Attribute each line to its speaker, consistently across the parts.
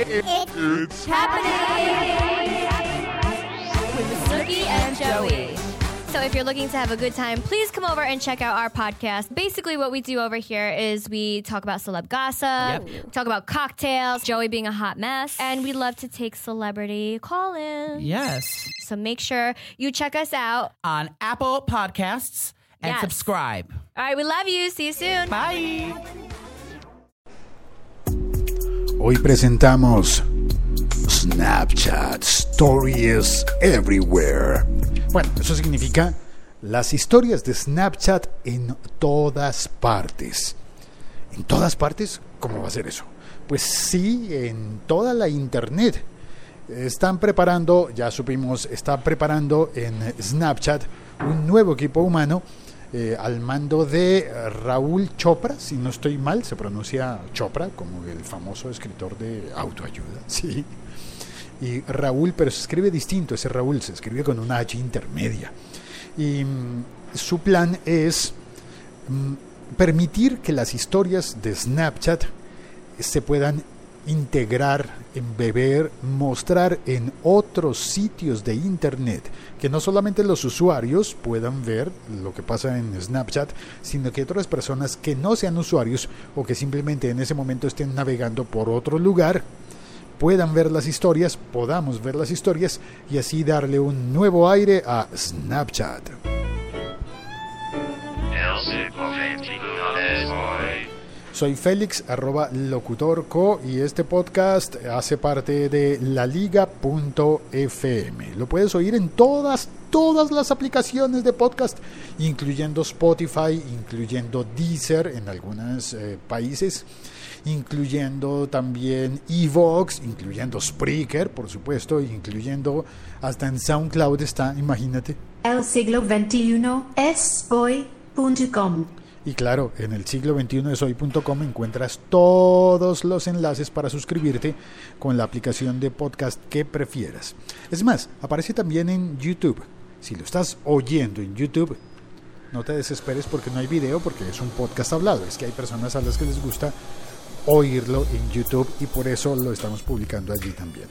Speaker 1: It's happening with Snooki and Joey. So if you're looking to have a good time, please come over and check out our podcast. Basically, what we do over here is we talk about celeb gossip, we talk about cocktails, Joey being a hot mess, and we love to take celebrity call-ins.
Speaker 2: Yes.
Speaker 1: So make sure you check us out.
Speaker 2: On Apple Podcasts and
Speaker 1: Yes.
Speaker 2: subscribe.
Speaker 1: All right, we love you. See you soon.
Speaker 2: Bye.
Speaker 3: Hoy presentamos Snapchat Stories Everywhere. Bueno, eso significa las historias de Snapchat en todas partes. ¿En todas partes? ¿Cómo va a ser eso? Pues sí, en toda la internet. Están preparando, ya supimos, está preparando en Snapchat un nuevo equipo humano eh, al mando de eh, Raúl Chopra, si no estoy mal, se pronuncia Chopra, como el famoso escritor de autoayuda, sí. Y Raúl, pero se escribe distinto, ese Raúl se escribe con una H intermedia. Y mm, su plan es mm, permitir que las historias de Snapchat se puedan integrar, embeber, mostrar en otros sitios de Internet, que no solamente los usuarios puedan ver lo que pasa en Snapchat, sino que otras personas que no sean usuarios o que simplemente en ese momento estén navegando por otro lugar, puedan ver las historias, podamos ver las historias y así darle un nuevo aire a Snapchat. Soy Félix, arroba locutorco, y este podcast hace parte de laliga.fm. Lo puedes oír en todas, todas las aplicaciones de podcast, incluyendo Spotify, incluyendo Deezer en algunos eh, países, incluyendo también Evox, incluyendo Spreaker, por supuesto, incluyendo hasta en SoundCloud está, imagínate.
Speaker 4: El siglo XXI es hoy.com.
Speaker 3: Y claro, en el siglo 21 es hoy.com encuentras todos los enlaces para suscribirte con la aplicación de podcast que prefieras. Es más, aparece también en YouTube. Si lo estás oyendo en YouTube, no te desesperes porque no hay video, porque es un podcast hablado. Es que hay personas a las que les gusta oírlo en YouTube y por eso lo estamos publicando allí también.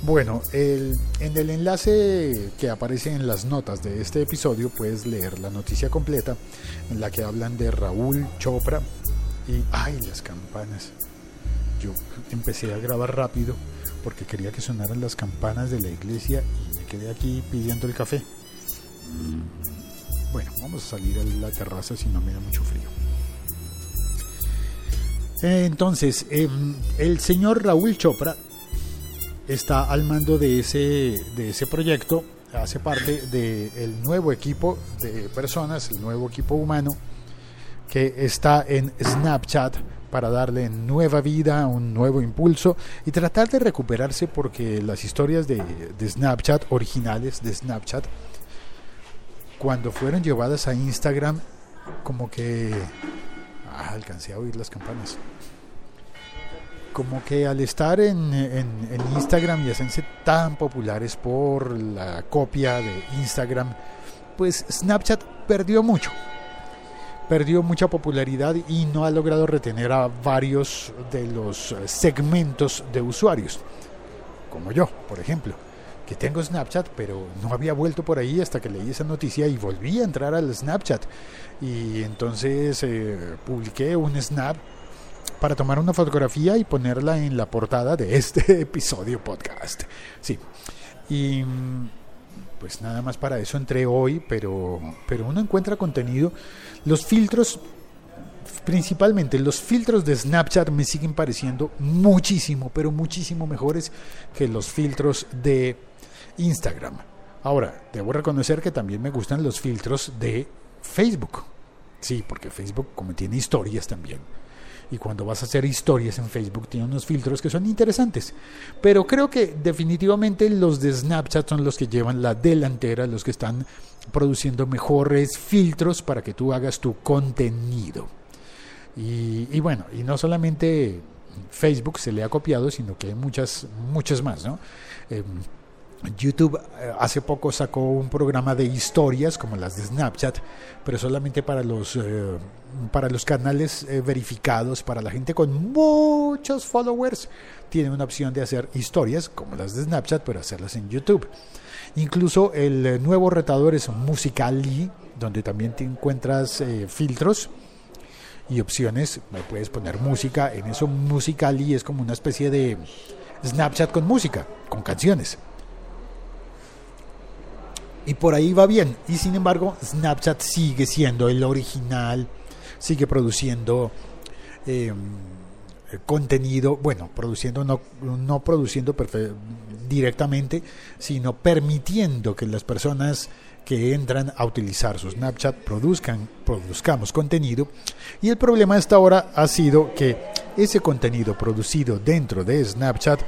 Speaker 3: Bueno, el- en el enlace que aparece en las notas de este episodio puedes leer la noticia completa en la que hablan de Raúl Chopra y ¡ay, las campanas! Yo empecé a grabar rápido porque quería que sonaran las campanas de la iglesia y me quedé aquí pidiendo el café. Bueno, vamos a salir a la terraza si no me da mucho frío. Entonces, em, el señor Raúl Chopra está al mando de ese, de ese proyecto, hace parte del nuevo equipo de personas, el nuevo equipo humano que está en Snapchat para darle nueva vida, un nuevo impulso y tratar de recuperarse porque las historias de, de Snapchat, originales de Snapchat, cuando fueron llevadas a Instagram, como que... Ah, alcancé a oír las campanas como que al estar en, Instagram y hacerse tan populares por la copia de Instagram, pues Snapchat perdió mucho. Perdió mucha popularidad y no ha logrado retener a varios de los segmentos de usuarios. Como yo, por ejemplo, que tengo Snapchat, pero no había vuelto por ahí hasta que leí esa noticia y volví a entrar al Snapchat. Y entonces eh, publiqué un Snap para tomar una fotografía y ponerla en la portada de este episodio podcast. Sí. Y mm, pues nada más para eso entré hoy, pero, pero uno encuentra contenido. Los filtros, principalmente los filtros de Snapchat me siguen pareciendo muchísimo, pero muchísimo mejores que los filtros de Instagram. Ahora, debo reconocer que también me gustan los filtros de Facebook. Sí, porque Facebook como tiene historias también. Y cuando vas a hacer historias en Facebook tiene unos filtros que son interesantes. Pero creo que definitivamente los de Snapchat son los que llevan la delantera, los que están produciendo mejores filtros para que tú hagas tu contenido. Y, bueno, y no solamente Facebook se le ha copiado, sino que hay muchas, muchas más, ¿no? Em, YouTube eh, hace poco sacó un programa de historias como las de Snapchat, pero solamente para los, eh, para los canales eh, verificados, para la gente con muchos followers, tiene una opción de hacer historias como las de Snapchat, pero hacerlas en YouTube. Incluso el nuevo retador es Musical.ly, donde también te encuentras filtros y opciones. Me puedes poner música. En eso Musical.ly es como una especie de Snapchat con música, con canciones. Y por ahí va bien. Y sin embargo, Snapchat sigue siendo el original, sigue produciendo eh, contenido, bueno, produciendo, no, no produciendo directamente, sino permitiendo que las personas que entran a utilizar su Snapchat produzcan, produzcamos contenido. Y el problema hasta ahora ha sido que ese contenido producido dentro de Snapchat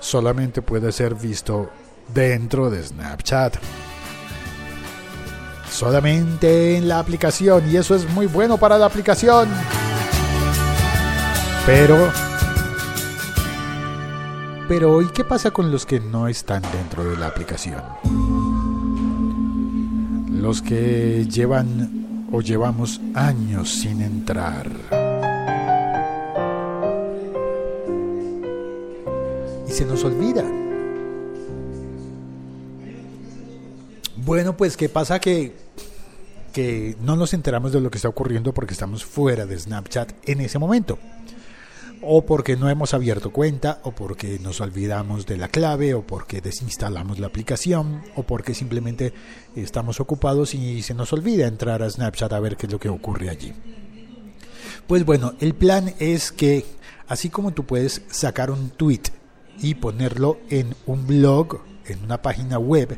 Speaker 3: solamente puede ser visto dentro de Snapchat solamente en la aplicación y eso es muy bueno para la aplicación. Pero pero ¿y qué pasa con los que no están dentro de la aplicación? Los que llevan o llevamos años sin entrar. Y se nos olvida. Bueno, pues qué pasa que, que no nos enteramos de lo que está ocurriendo porque estamos fuera de Snapchat en ese momento. O porque no hemos abierto cuenta, o porque nos olvidamos de la clave, o porque desinstalamos la aplicación, o porque simplemente estamos ocupados y se nos olvida entrar a Snapchat a ver qué es lo que ocurre allí. Pues bueno, el plan es que así como tú puedes sacar un tweet y ponerlo en un blog, en una página web,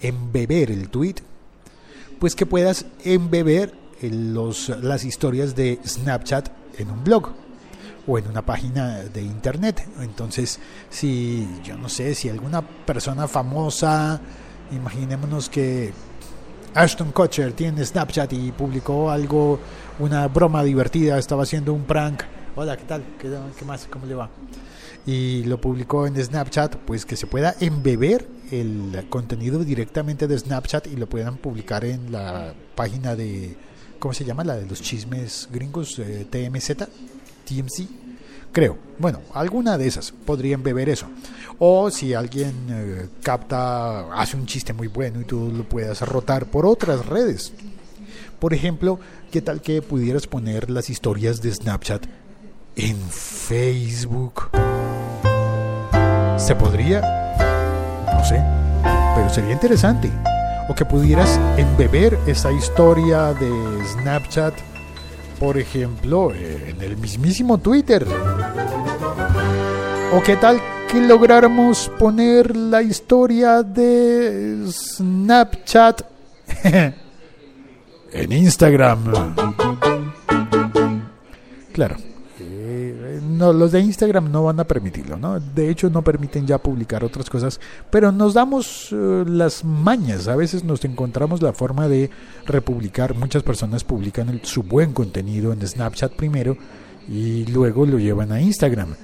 Speaker 3: embeber el tweet, pues que puedas embeber el- los, las historias de Snapchat en un blog o en una página de internet. Entonces, si yo no sé, si alguna persona famosa, imaginémonos que Ashton Kutcher tiene Snapchat y publicó algo, una broma divertida, estaba haciendo un prank. Hola, ¿qué tal? ¿Qué, qué más? ¿Cómo le va? y lo publicó en Snapchat, pues que se pueda embeber el contenido directamente de Snapchat y lo puedan publicar en la página de, ¿cómo se llama? La de los chismes gringos, eh, TMZ, TMC, creo. Bueno, alguna de esas podría embeber eso. O si alguien eh, capta, hace un chiste muy bueno y tú lo puedas rotar por otras redes. Por ejemplo, ¿qué tal que pudieras poner las historias de Snapchat en Facebook? ¿Se podría? No sé, pero sería interesante. O que pudieras embeber esa historia de Snapchat, por ejemplo, eh, en el mismísimo Twitter. ¿O qué tal que lográramos poner la historia de Snapchat en Instagram? Claro. No, los de Instagram no van a permitirlo, ¿no? De hecho, no permiten ya publicar otras cosas, pero nos damos eh, las mañas. A veces nos encontramos la forma de republicar. Muchas personas publican el- su buen contenido en Snapchat primero y luego lo llevan a Instagram.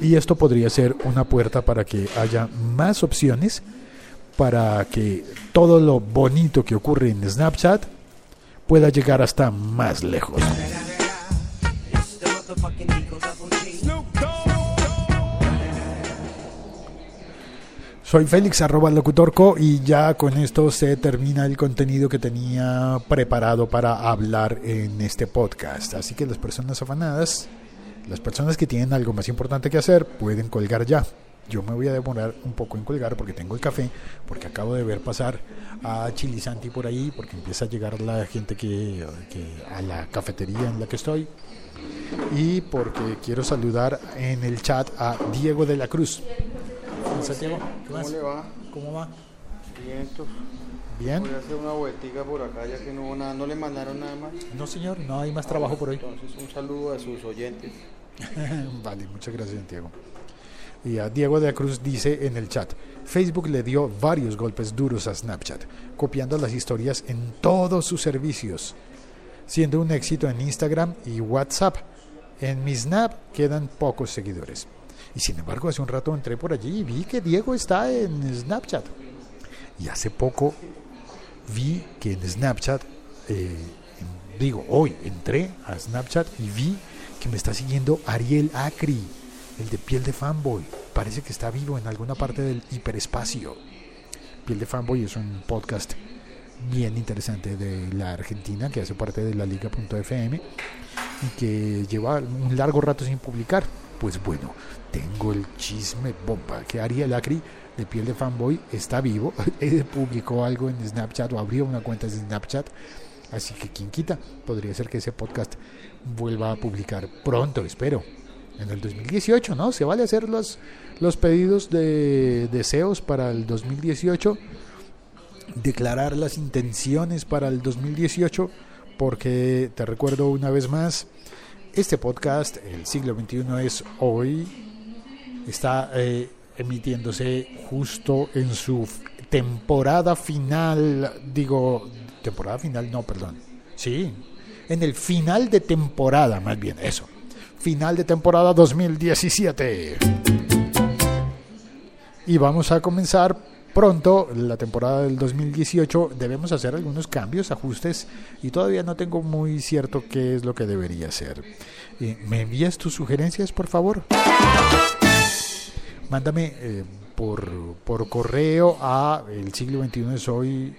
Speaker 3: Y esto podría ser una puerta para que haya más opciones, para que todo lo bonito que ocurre en Snapchat pueda llegar hasta más lejos. Soy Félix, arroba locutorco, y ya con esto se termina el contenido que tenía preparado para hablar en este podcast. Así que las personas afanadas, las personas que tienen algo más importante que hacer, pueden colgar ya. Yo me voy a demorar un poco en colgar porque tengo el café, porque acabo de ver pasar a Chilisanti por ahí, porque empieza a llegar la gente que, que a la cafetería en la que estoy y porque quiero saludar en el chat a Diego de la Cruz. Santiago, ¿qué
Speaker 5: ¿Cómo
Speaker 3: más?
Speaker 5: le va?
Speaker 3: ¿Cómo va?
Speaker 5: Vientos.
Speaker 3: ¿Bien?
Speaker 5: Voy a hacer una vueltica por acá ya que no hubo nada, no le mandaron nada más.
Speaker 3: No, señor, no hay más trabajo por hoy.
Speaker 5: Entonces un saludo a sus oyentes.
Speaker 3: vale, muchas gracias, Santiago. Y a Diego de la Cruz dice en el chat, Facebook le dio varios golpes duros a Snapchat, copiando las historias en todos sus servicios, siendo un éxito en Instagram y WhatsApp. En mi Snap quedan pocos seguidores. Y sin embargo, hace un rato entré por allí y vi que Diego está en Snapchat. Y hace poco vi que en Snapchat, eh, digo, hoy entré a Snapchat y vi que me está siguiendo Ariel Acri, el de piel de fanboy. Parece que está vivo en alguna parte del hiperespacio. Piel de fanboy es un podcast bien interesante de la Argentina que hace parte de la liga.fm y que lleva un largo rato sin publicar. Pues bueno, tengo el chisme bomba. Que Ariel Acri de piel de fanboy está vivo, publicó algo en Snapchat o abrió una cuenta de Snapchat, así que quien quita, podría ser que ese podcast vuelva a publicar pronto, espero, en el 2018, ¿no? Se vale hacer los, los pedidos de deseos para el 2018, declarar las intenciones para el 2018, porque te recuerdo una vez más, este podcast, el siglo XXI es hoy, está eh, emitiéndose justo en su temporada final, digo, temporada final, no, perdón, sí, en el final de temporada, más bien, eso, final de temporada 2017. Y vamos a comenzar pronto la temporada del 2018 debemos hacer algunos cambios, ajustes y todavía no tengo muy cierto qué es lo que debería hacer. Eh, ¿Me envías tus sugerencias, por favor? Mándame eh, por, por correo a el siglo XXI soy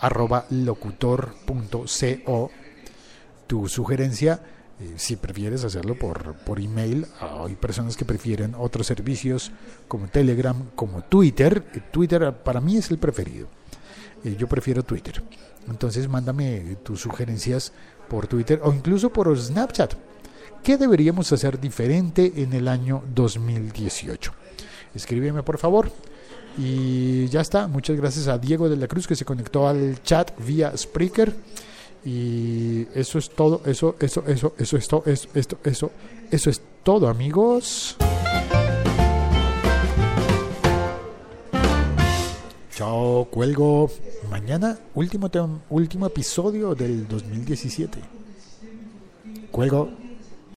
Speaker 3: arroba locutor.co tu sugerencia eh, si prefieres hacerlo por, por email, hay personas que prefieren otros servicios como Telegram, como Twitter. Eh, Twitter para mí es el preferido. Eh, yo prefiero Twitter. Entonces mándame tus sugerencias por Twitter o incluso por Snapchat. ¿Qué deberíamos hacer diferente en el año 2018? Escríbeme por favor. Y ya está. Muchas gracias a Diego de la Cruz que se conectó al chat vía Spreaker. Y eso es todo, eso, eso, eso, eso es todo, eso, esto, eso, eso es todo, amigos. Chao, cuelgo. Mañana, último, último episodio del 2017. Cuelgo.